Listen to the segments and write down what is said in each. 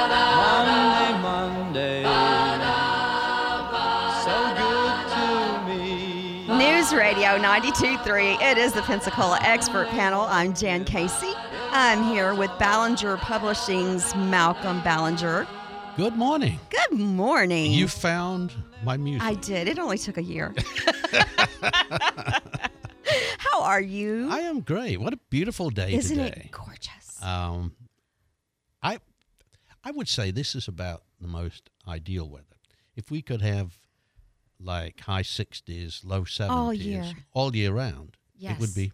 Monday, Monday. So good to me. News Radio 92.3. It is the Pensacola Expert Panel. I'm Jan Casey. I'm here with Ballinger Publishing's Malcolm Ballinger. Good morning. Good morning. You found my music. I did. It only took a year. How are you? I am great. What a beautiful day Isn't today. it gorgeous? Um, I, I would say this is about the most ideal weather. If we could have like high 60s, low 70s All year. all year round, it would be,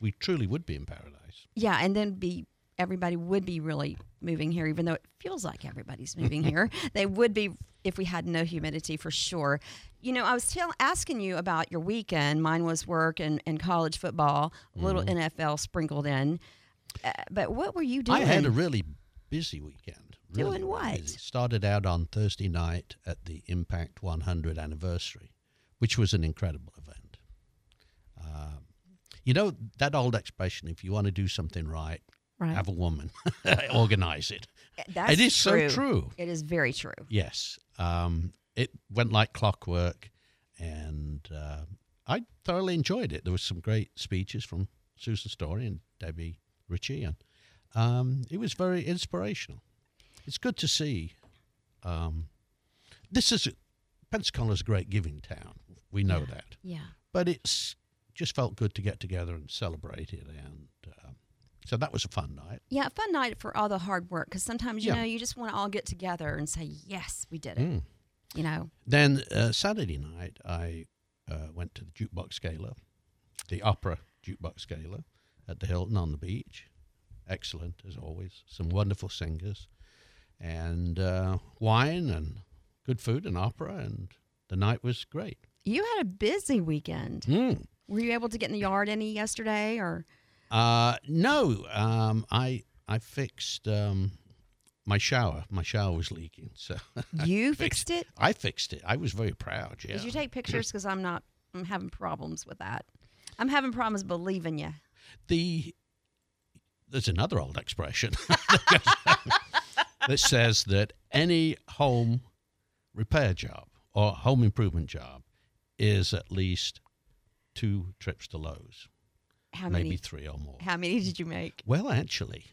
we truly would be in paradise. Yeah, and then be everybody would be really moving here, even though it feels like everybody's moving here. They would be if we had no humidity for sure. You know, I was tell, asking you about your weekend. Mine was work and, and college football, a little NFL sprinkled in. Uh, but what were you doing? I had a really busy weekend. really, Doing what? busy. Started out on Thursday night at the Impact 100 anniversary, which was an incredible event. Um, you know that old expression: if you want to do something right, right. have a woman organize it. That's it is so true. It is very true. Yes, um, it went like clockwork, and uh, I thoroughly enjoyed it. There was some great speeches from Susan Story and Debbie Ritchie, and um, it was very inspirational. It's good to see. Um, this is Pensacola's a great giving town. We know Yeah. that, Yeah. but it's just felt good to get together and celebrate it, and um, so that was a fun night. Yeah, a fun night for all the hard work because sometimes, you Yeah. know, you just want to all get together and say, yes, we did it. Mm. You know, Then uh, Saturday night, I uh, went to the jukebox gala, the opera jukebox gala at the Hilton on the beach. Excellent as always. Some wonderful singers, and uh, wine and good food and opera, and the night was great. you had a busy weekend. Mm. Were you able to get in the yard any yesterday or? Uh, no, um, I I fixed um, my shower. My shower was leaking, so You fixed it? I fixed it. I was very proud. Yeah. Did you take pictures? Because I'm not. I'm having problems with that. I'm having problems believing you. the there's another old expression that says that any home repair job or home improvement job is at least two trips to Lowe's, How maybe many? three or more. How many did you make? Well, actually,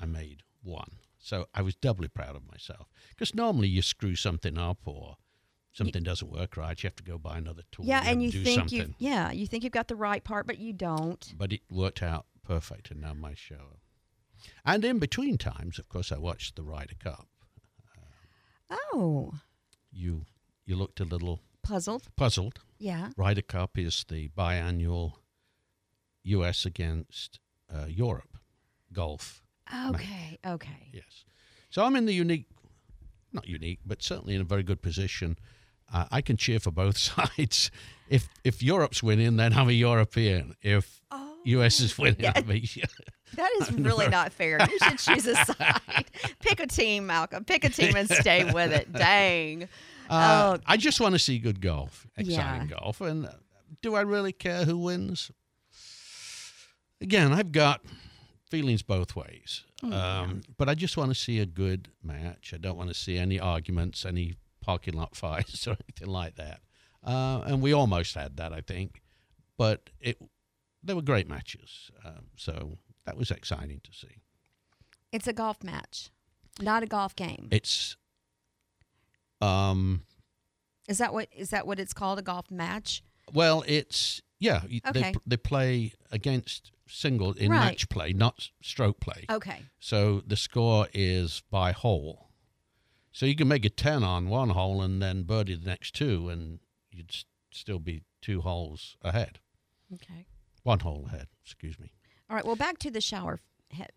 I made one, so I was doubly proud of myself because normally you screw something up or something doesn't work right, you have to go buy another tool. Yeah, and you think something. you yeah you think you've got the right part, but you don't. but it worked out perfect and now my show. And in between times, of course, I watched the Ryder Cup. Oh, You you looked a little puzzled. puzzled. Yeah. Ryder Cup is the biannual U.S. against uh, Europe golf. Okay. Okay. Yes, so I'm in the unique, not unique, but certainly in a very good position. Uh, I can cheer for both sides. If if Europe's winning, then I'm a European. If Oh. U.S. is winning, Yeah. That is really not fair. You should choose a side. Pick a team, Malcolm. Pick a team and stay with it. Dang. Uh, Oh. I just want to see good golf, exciting Yeah. golf. And uh, do I really care who wins? Again, I've got feelings both ways. Oh, um, but I just want to see a good match. I don't want to see any arguments, any parking lot fights, or anything like that. Uh, and we almost had that, I think. But it, they were great matches. Um, so that was exciting to see. It's a golf match, not a golf game. It's. Um, Is that what is that what it's called? A golf match? Well, it's yeah. y- They Okay. they play against single in Right. match play, not stroke play. Okay. So the score is by hole. So you can make a ten on one hole and then birdie the next two, and you'd s- still be two holes ahead. Okay. One hole ahead. Excuse me. All right. Well, back to the shower,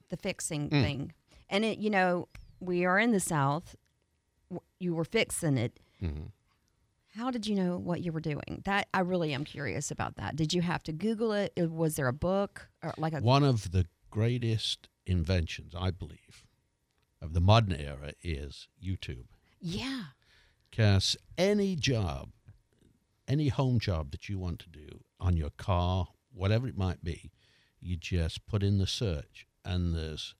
the fixing Mm. thing, and it. You know, we are in the South. You were fixing it. hmm How did you know what you were doing? That I really am curious about that. Did you have to Google it? Was there a book or like a? One of the greatest inventions, I believe, of the modern era is YouTube. Yeah. Because any job, any home job that you want to do on your car, whatever it might be, you just put in the search, and there's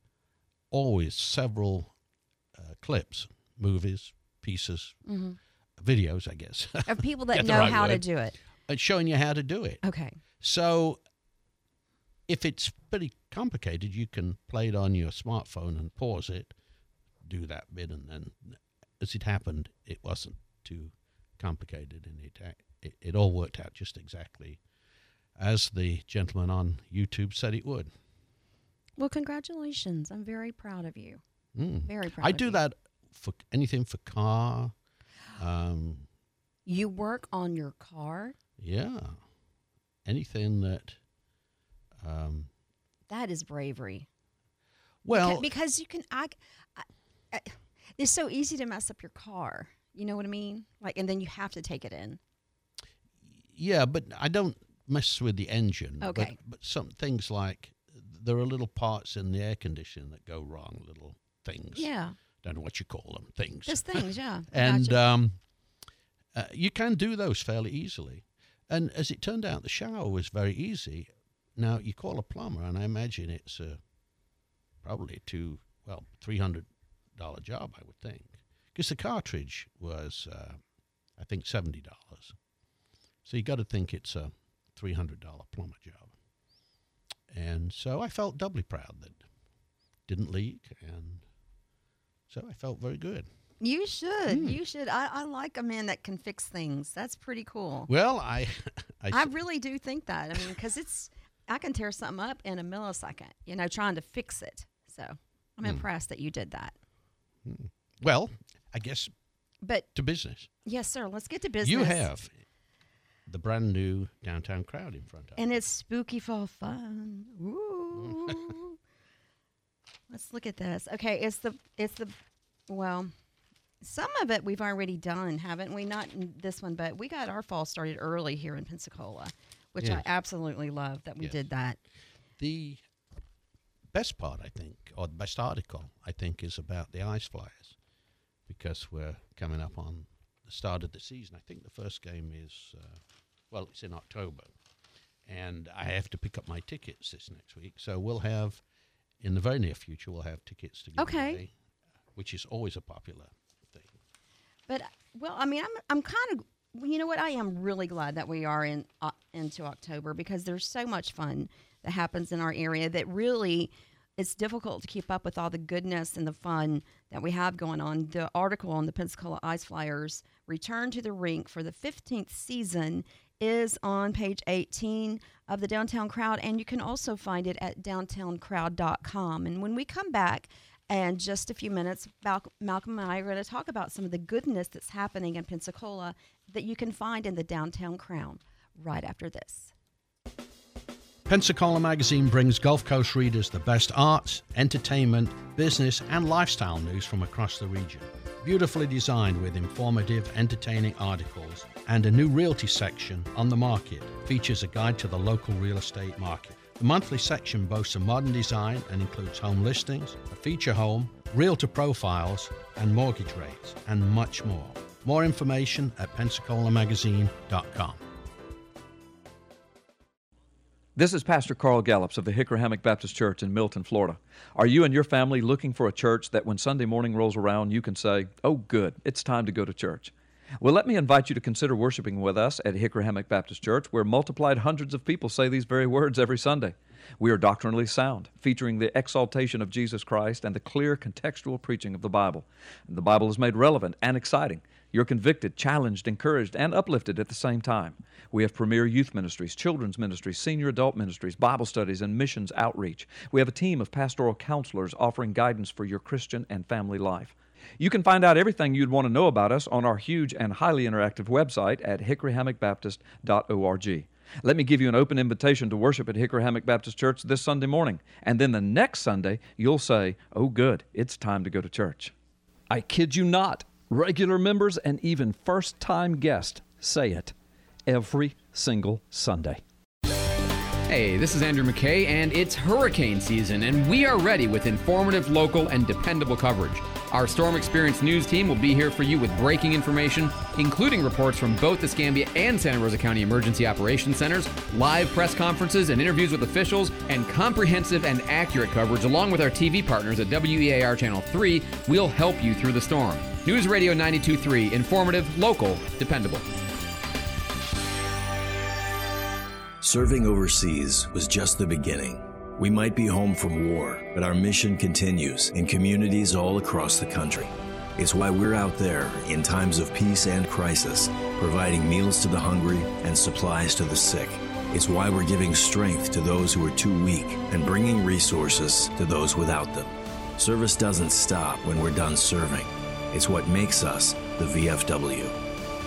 always several uh, clips, movies, pieces, Mm-hmm. videos, I guess, Of people that know right how to do it. and showing you how to do it. Okay. So if it's pretty complicated, you can play it on your smartphone and pause it, do that bit, and then as it happened, it wasn't too complicated, and it it, it all worked out just exactly as the gentleman on YouTube said it would. Well, congratulations. I'm very proud of you. Mm. Very proud. I do you. that for anything for car. Um, You work on your car? yeah, anything that. Um, That is bravery. well, Beca- because you can I, I, I it's so easy to mess up your car. You know what I mean? Like and then you have to take it in. Yeah, but I don't mess with the engine. Okay. But, but some things like there are little parts in the air conditioning that go wrong, little things. Yeah. Don't know what you call them, things. Just things, yeah. And gotcha. um, uh, you can do those fairly easily. And as it turned out, the shower was very easy. Now you call a plumber, and I imagine it's a probably two, well, three hundred dollar job, I would think, because the cartridge was, uh, I think, seventy dollars. So you got to think it's a three hundred dollar plumber job. And so I felt doubly proud that it didn't leak, and so I felt very good. you should. Hmm. You should. I, I like a man that can fix things. That's pretty cool. Well, I, I, I really do think that. I mean, because it's I can tear something up in a millisecond. You know, trying to fix it. So I'm Hmm. impressed that you did that. well, I guess But to business. yes, sir. Let's get to business. You have the brand new downtown crowd in front of and it's spooky fall fun. Ooh. Let's look at this. Okay, it's the it's the well, some of it we've already done, haven't we? Not this one, but we got our fall started early here in Pensacola, which I absolutely love that we Yes. did that. The best part, I think, or the best article, I think, is about the ice flyers because we're coming up on the start of the season. I think the first game is, uh, well, it's in October. And I have to pick up my tickets this next week. So we'll have, in the very near future, we'll have tickets to give Okay. away, which is always a popular thing. But well, I mean, I'm I'm kind of you know what? I am really glad that we are in uh, into October because there's so much fun that happens in our area that really it's difficult to keep up with all the goodness and the fun that we have going on. The article on the Pensacola Ice Flyers return to the rink for the 15th season is on page 18 of the Downtown Crowd, and you can also find it at downtowncrowd.com. And when we come back, and just a few minutes, Mal- Malcolm and I are going to talk about some of the goodness that's happening in Pensacola that you can find in the downtown crowd right after this. Pensacola Magazine brings Gulf Coast readers the best arts, entertainment, business, and lifestyle news from across the region. Beautifully designed with informative, entertaining articles and a new realty section on the market features a guide to the local real estate market. The monthly section boasts a modern design and includes home listings, a feature home, realtor profiles, and mortgage rates, and much more. More information at pensacolaMagazine.com. This is Pastor Carl Gallups of the Hickory Hammock Baptist Church in Milton, Florida. Are you and your family looking for a church that when Sunday morning rolls around, you can say, Oh, good, it's time to go to church? Well, let me invite you to consider worshiping with us at Hickory Hammock Baptist Church, where multiplied hundreds of people say these very words every Sunday. We are doctrinally sound, featuring the exaltation of Jesus Christ and the clear contextual preaching of the Bible. The Bible is made relevant and exciting. You're convicted, challenged, encouraged, and uplifted at the same time. We have premier youth ministries, children's ministries, senior adult ministries, Bible studies, and missions outreach. We have a team of pastoral counselors offering guidance for your Christian and family life. You can find out everything you'd want to know about us on our huge and highly interactive website at hickoryhammockbaptist.org. Let me give you an open invitation to worship at Hickory Hammock Baptist Church this Sunday morning. And then the next Sunday, you'll say, Oh, good, it's time to go to church. I kid you not. Regular members and even first time guests say it every single Sunday. Hey, this is Andrew McKay, and it's hurricane season, and we are ready with informative, local, and dependable coverage. Our Storm Experience news team will be here for you with breaking information, including reports from both the Escambia and Santa Rosa County Emergency Operations Centers, live press conferences and interviews with officials, and comprehensive and accurate coverage along with our TV partners at WEAR Channel 3 we'll help you through the storm. News Radio 923, informative, local, dependable. Serving overseas was just the beginning. We might be home from war, but our mission continues in communities all across the country. It's why we're out there in times of peace and crisis, providing meals to the hungry and supplies to the sick. It's why we're giving strength to those who are too weak and bringing resources to those without them. Service doesn't stop when we're done serving. It's what makes us the VFW.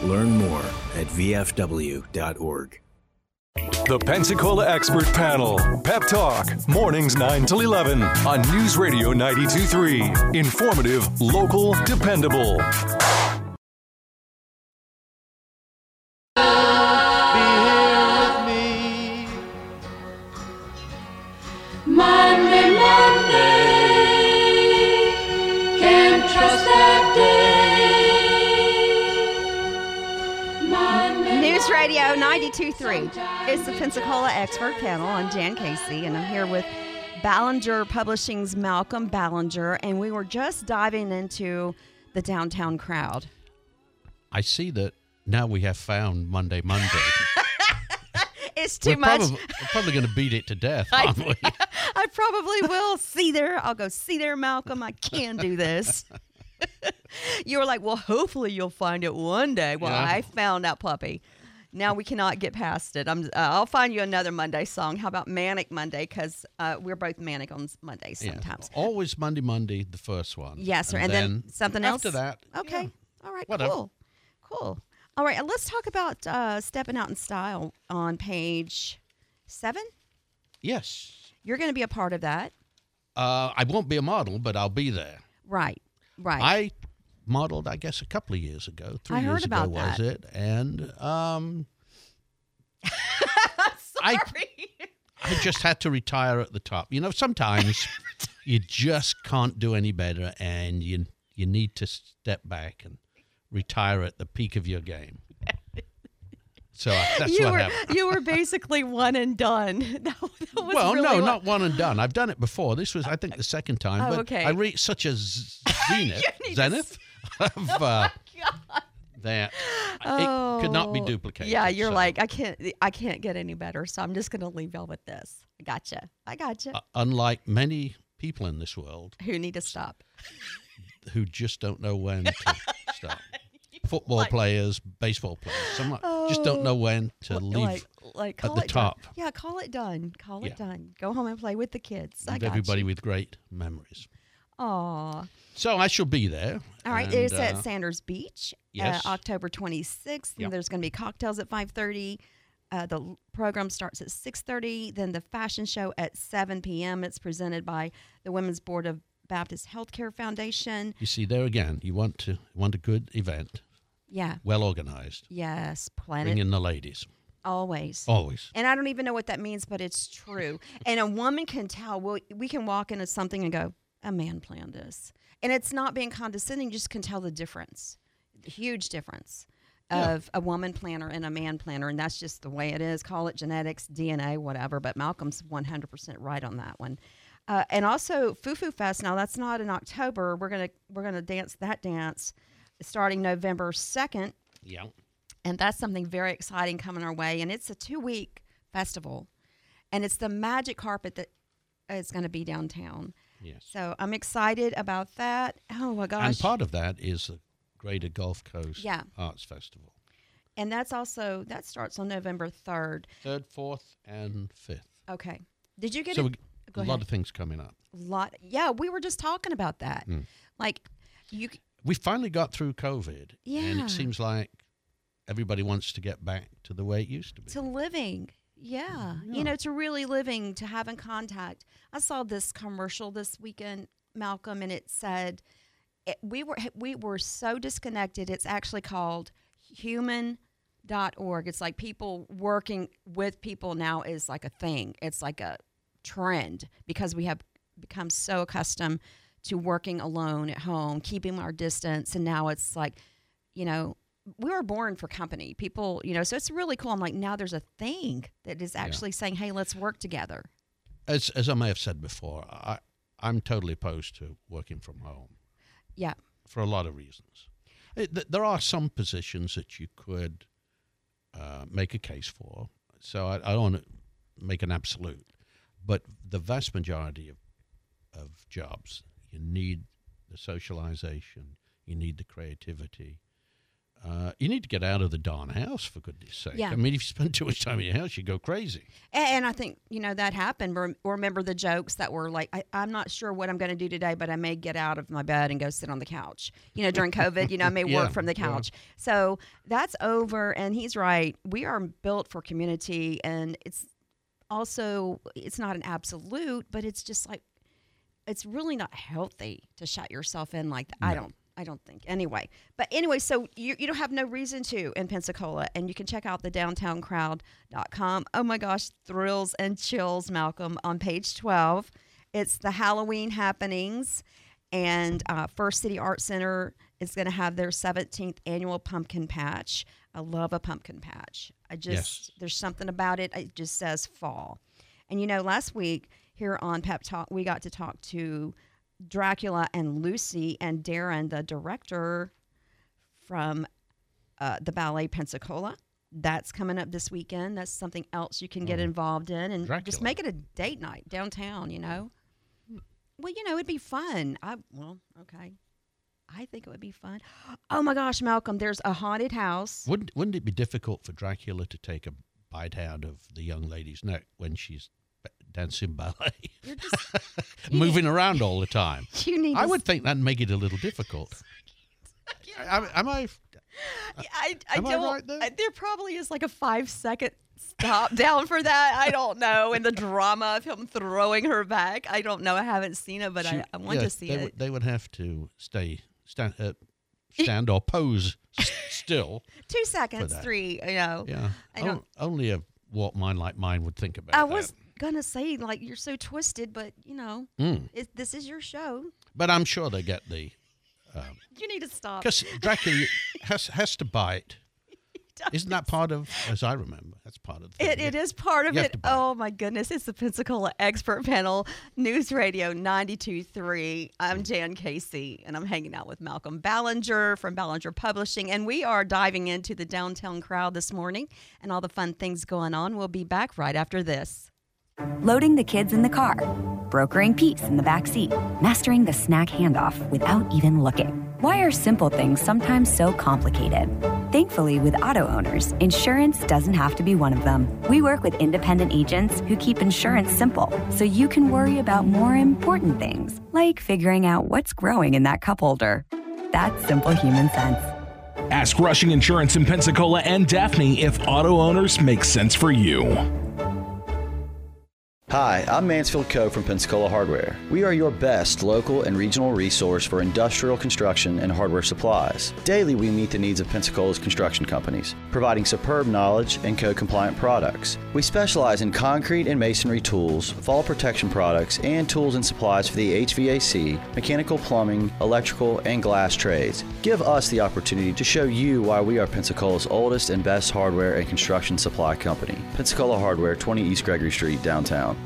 Learn more at VFW.org. The Pensacola Expert Panel. Pep Talk. Mornings 9 till 11 on News Radio 923. Informative, local, dependable. Monday, 92.3 is the Pensacola Expert Panel. I'm Jan Casey, and I'm here with Ballinger Publishing's Malcolm Ballinger, and we were just diving into the downtown crowd. I see that now we have found Monday, Monday. It's too we're much. Probably, we're probably going to beat it to death, I- aren't we? I probably will. See there. I'll go, see there, Malcolm. I can do this. you were like, well, hopefully you'll find it one day. Well, Yeah. I found that puppy. Now we cannot get past it. I'm. Uh, I'll find you another Monday song. How about Manic Monday? Because uh, we're both manic on Mondays Yeah. sometimes. Always Monday, Monday, the first one. Yes, sir. And, then, something else. after that. Okay. yeah. All right. Whatever. Cool. Cool. All right. Let's talk about uh, stepping out in style on page seven. Yes. You're going to be a part of that, Uh, I won't be a model, but I'll be there. right? Right. I modeled, I guess, a couple of years ago. Three I years ago was it? And um, I- Sorry. I just had to retire at the top. You know, sometimes you just can't do any better, and you you need to step back and retire at the peak of your game. So that's you what were happened. you were basically one and done. That, that well, really no, not one and done. I've done it before. This was, I think, the second time. Oh, but okay. I reached such a z- zenith, zenith of uh, that it could not be Oh, duplicated. Yeah, you're so, like I can't I can't get any better, so I'm just gonna leave y'all with this. I gotcha. I gotcha. uh, unlike many people in this world Who need to stop? who just don't know when to stop. Football Like- players, baseball players, some uh, just don't know when to L- leave. like like at call the it done. top. Yeah, call it done. Call it done. Go home and play with the kids. I got everybody you. with great memories. Aw. So I shall be there. All right, and, it's at uh, Sanders Beach, yes. uh, October 26th. Yep. And there's going to be cocktails at 5:30. Uh, the program starts at 6:30. Then the fashion show at 7 p.m. It's presented by the Women's Board of Baptist Healthcare Foundation. You see, there again, you want to want a good event, Yeah. well organized. Yes, planning. Bring in the ladies, always. always. And I don't even know what that means, but it's true. and a woman can tell. Well, we can walk into something and go, "A man planned this," and it's not being condescending. You just can tell the difference, the huge difference Yeah. of a woman planner and a man planner, and that's just the way it is. Call it genetics, DNA, whatever. But Malcolm's one hundred percent right on that one. Uh, and also Foo Foo Fest. Now that's not in October. We're gonna we're gonna dance that dance starting November second Yeah. and that's something very exciting coming our way. And it's a two week festival, and it's the magic carpet that is going to be downtown. Yes. So I'm excited about that. Oh my gosh! And part of that is the Greater Gulf Coast Yeah. Arts Festival. And that's also that starts on November third. Third, fourth, and fifth. Okay. Did you get so it? we, Go a ahead. lot of things coming up. A lot. Yeah, we were just talking about that. Mm. Like you. We finally got through COVID, Yeah. and it seems like everybody wants to get back to the way it used to be. to living. Yeah. Yeah. You know, to really living, to having contact. I saw this commercial this weekend, Malcolm, and it said it, we were we were so disconnected. It's actually called human.org. It's like people working with people now is like a thing. It's like a trend because we have become so accustomed to working alone at home, keeping our distance, and now it's like, you know, we were born for company. People, you know, so it's really cool. I'm like, now there's a thing that is actually saying, "Hey, let's work together." As as I may have said before, I I'm totally opposed to working from home Yeah, for a lot of reasons. It, th- there are some positions that you could uh, make a case for. So I, I don't want to make an absolute, but the vast majority of of jobs, you need the socialization, you need the creativity. Uh, you need to get out of the darn house for goodness sake. Yeah. I mean, if you spend too much time in your house, you go crazy. and, and I think you know that happened. Rem- Remember the jokes that were like, I, "I'm not sure what I'm going to do today, but I may get out of my bed and go sit on the couch." You know, during COVID, you know, I may Yeah, work from the yeah. couch. So that's over, and he's right. We are built for community, and it's also it's not an absolute, but it's just like it's really not healthy to shut yourself in like that. I don't. I don't think. Anyway, but anyway, so you, you don't have no reason to in Pensacola, and you can check out the downtowncrowd.com. Oh my gosh, thrills and chills, Malcolm, on page 12. It's the Halloween happenings, and uh, First City Art Center is going to have their 17th annual pumpkin patch. I love a pumpkin patch. I just, Yes. there's something about it, it just says fall. And you know, last week here on Pep Talk, we got to talk to Dracula and Lucy and Darren, the director from uh, the Ballet Pensacola. That's coming up this weekend. That's something else you can get involved in and just make it a date night downtown, you know? Well, you know, it'd be fun. I well, okay. I think it would be fun. Oh my gosh, Malcolm, there's a haunted house. Wouldn't wouldn't it be difficult for Dracula to take a bite out of the young lady's neck when she's dancing ballet, You're just moving around all the time? you need I would think that'd make it a little difficult. Am, am I? I, I Am don't. right there? I- there probably is like a five second stop down for that. I don't know. And the drama of him throwing her back. I don't know. I haven't seen it, but I, she- I want yeah, to see they, it. Would, they would have to stay stand uh, stand or pose still. Two seconds, three. You know. Yeah, I don't- O- only a warped mind like mine would think about I that. Gonna say like you're so twisted, but you know, Mm. it, this is your show. But I'm sure they get the You need to stop. because Dracula has has to bite. Isn't that part of, as I remember, that's part of the It, it is part of You it. Oh my goodness. It's the Pensacola Expert Panel, News Radio 92.3. I'm Jan Casey, and I'm hanging out with Malcolm Ballinger from Ballinger Publishing. And we are diving into the downtown crowd this morning and all the fun things going on. We'll be back right after this. Loading the kids in the car, brokering peace in the back seat, mastering the snack handoff without even looking. Why are simple things sometimes so complicated? Thankfully, with auto owners, insurance doesn't have to be one of them. We work with independent agents who keep insurance simple so you can worry about more important things, like figuring out what's growing in that cup holder. That's simple human sense. Ask Rushing Insurance in Pensacola and Daphne if auto owners make sense for you. Hi, I'm Mansfield Coe from Pensacola Hardware. We are your best local and regional resource for industrial construction and hardware supplies. Daily, we meet the needs of Pensacola's construction companies, providing superb knowledge and code compliant products. We specialize in concrete and masonry tools, fall protection products, and tools and supplies for the HVAC, mechanical plumbing, electrical, and glass trades. Give us the opportunity to show you why we are Pensacola's oldest and best hardware and construction supply company. Pensacola Hardware, 20 East Gregory Street, downtown.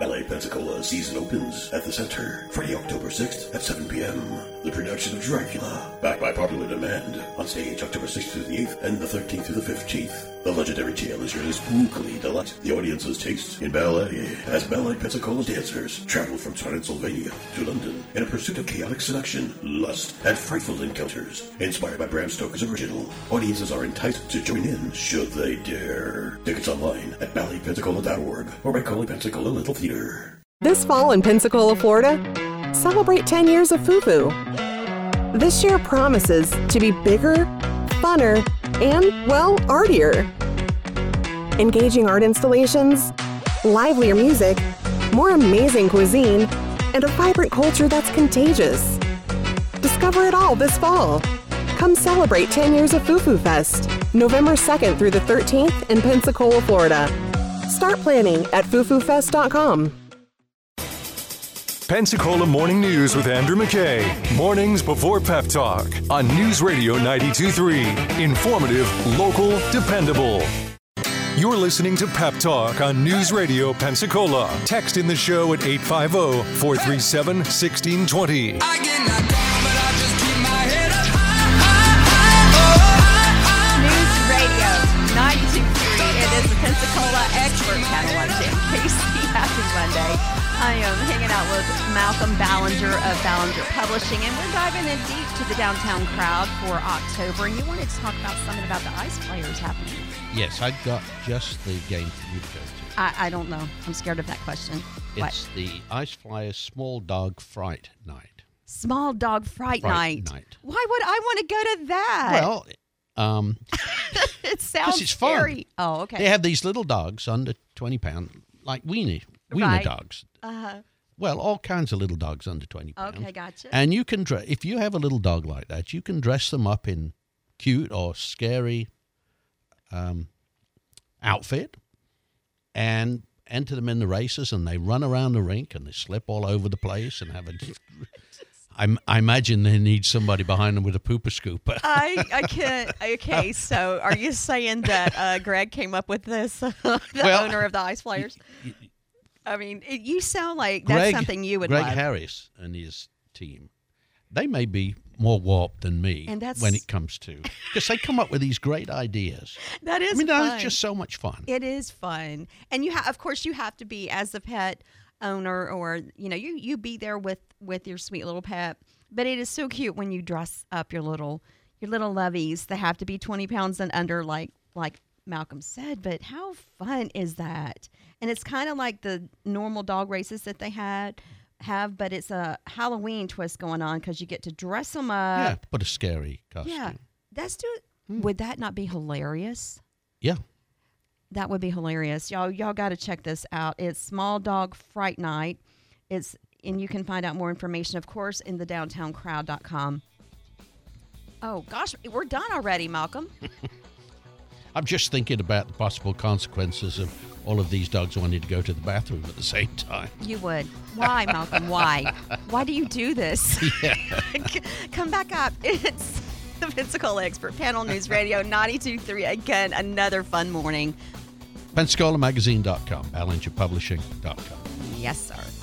Ballet Pensacola season opens at the center Friday, October 6th at 7 p.m. The production of Dracula, backed by popular demand, on stage October 6th through the 8th and the 13th through the 15th. The legendary tale is sure to spookily delight the audience's taste in ballet as Ballet Pensacola's dancers travel from Transylvania to London in a pursuit of chaotic seduction, lust, and frightful encounters. Inspired by Bram Stoker's original, audiences are enticed to join in should they dare. Tickets online at balletpensacola.org or by calling Pensacola Little Theater. This fall in Pensacola, Florida, celebrate 10 years of Foo Foo. This year promises to be bigger, funner, and, well, artier. Engaging art installations, livelier music, more amazing cuisine, and a vibrant culture that's contagious. Discover it all this fall. Come celebrate 10 years of Foo Foo Fest, November 2nd through the 13th in Pensacola, Florida. Start planning at foofoofest.com. Pensacola Morning News with Andrew McKay. Mornings before Pep Talk on News Radio 923. Informative, local, dependable. You're listening to Pep Talk on News Radio Pensacola. Text in the show at 850 437 1620. I am hanging out with Malcolm Ballinger of Ballinger Publishing, and we're diving in deep to the downtown crowd for October. And you wanted to talk about something about the Ice Flyers happening. Yes, I got just the game for you to go to. I, I don't know. I'm scared of that question. What? It's the Ice Flyers Small Dog Fright Night. Small dog fright, Fright night. night. Why would I want to go to that? Well, um, it sounds it's fun. scary. Oh, okay. they have these little dogs under 20 pounds, like weenie, weenie Right. dogs. Uh-huh. Well, all kinds of little dogs under 20 pounds. Okay, gotcha. And you can dress, if you have a little dog like that, you can dress them up in cute or scary um, outfit and enter them in the races and they run around the rink and they slip all over the place and have a. I, I imagine they need somebody behind them with a pooper scooper. I, I can't. Okay, so are you saying that uh, Greg came up with this, the Well, owner of the Ice Flyers? I mean, it, you sound like that's Greg, something you would like. Greg love. Harris and his team, they may be more warped than me And that's- when it comes to because they come up with these great ideas. That is I mean, that's just so much fun. It is fun, and you have, of course, you have to be as the pet owner, or you know, you you be there with with your sweet little pet. But it is so cute when you dress up your little your little lovies. They have to be twenty pounds and under, like like Malcolm said. But how fun is that? And it's kind of like the normal dog races that they had have, but it's a Halloween twist going on because you get to dress them up. yeah, but a scary costume. Yeah, that's do. Hmm. Would that not be hilarious? Yeah. That would be hilarious. Y'all y'all got to check this out. It's Small Dog Fright Night. It's and you can find out more information of course in the downtowncrowd.com. Oh gosh, we're done already, Malcolm. I'm just thinking about the possible consequences of all of these dogs wanting to go to the bathroom at the same time. You would. Why, Malcolm? Why? Why do you do this? Yeah. Come back up. It's the Pensacola Expert Panel News Radio 92.3. Again, another fun morning. PensacolaMagazine.com, BallingerPublishing.com. Yes, sir.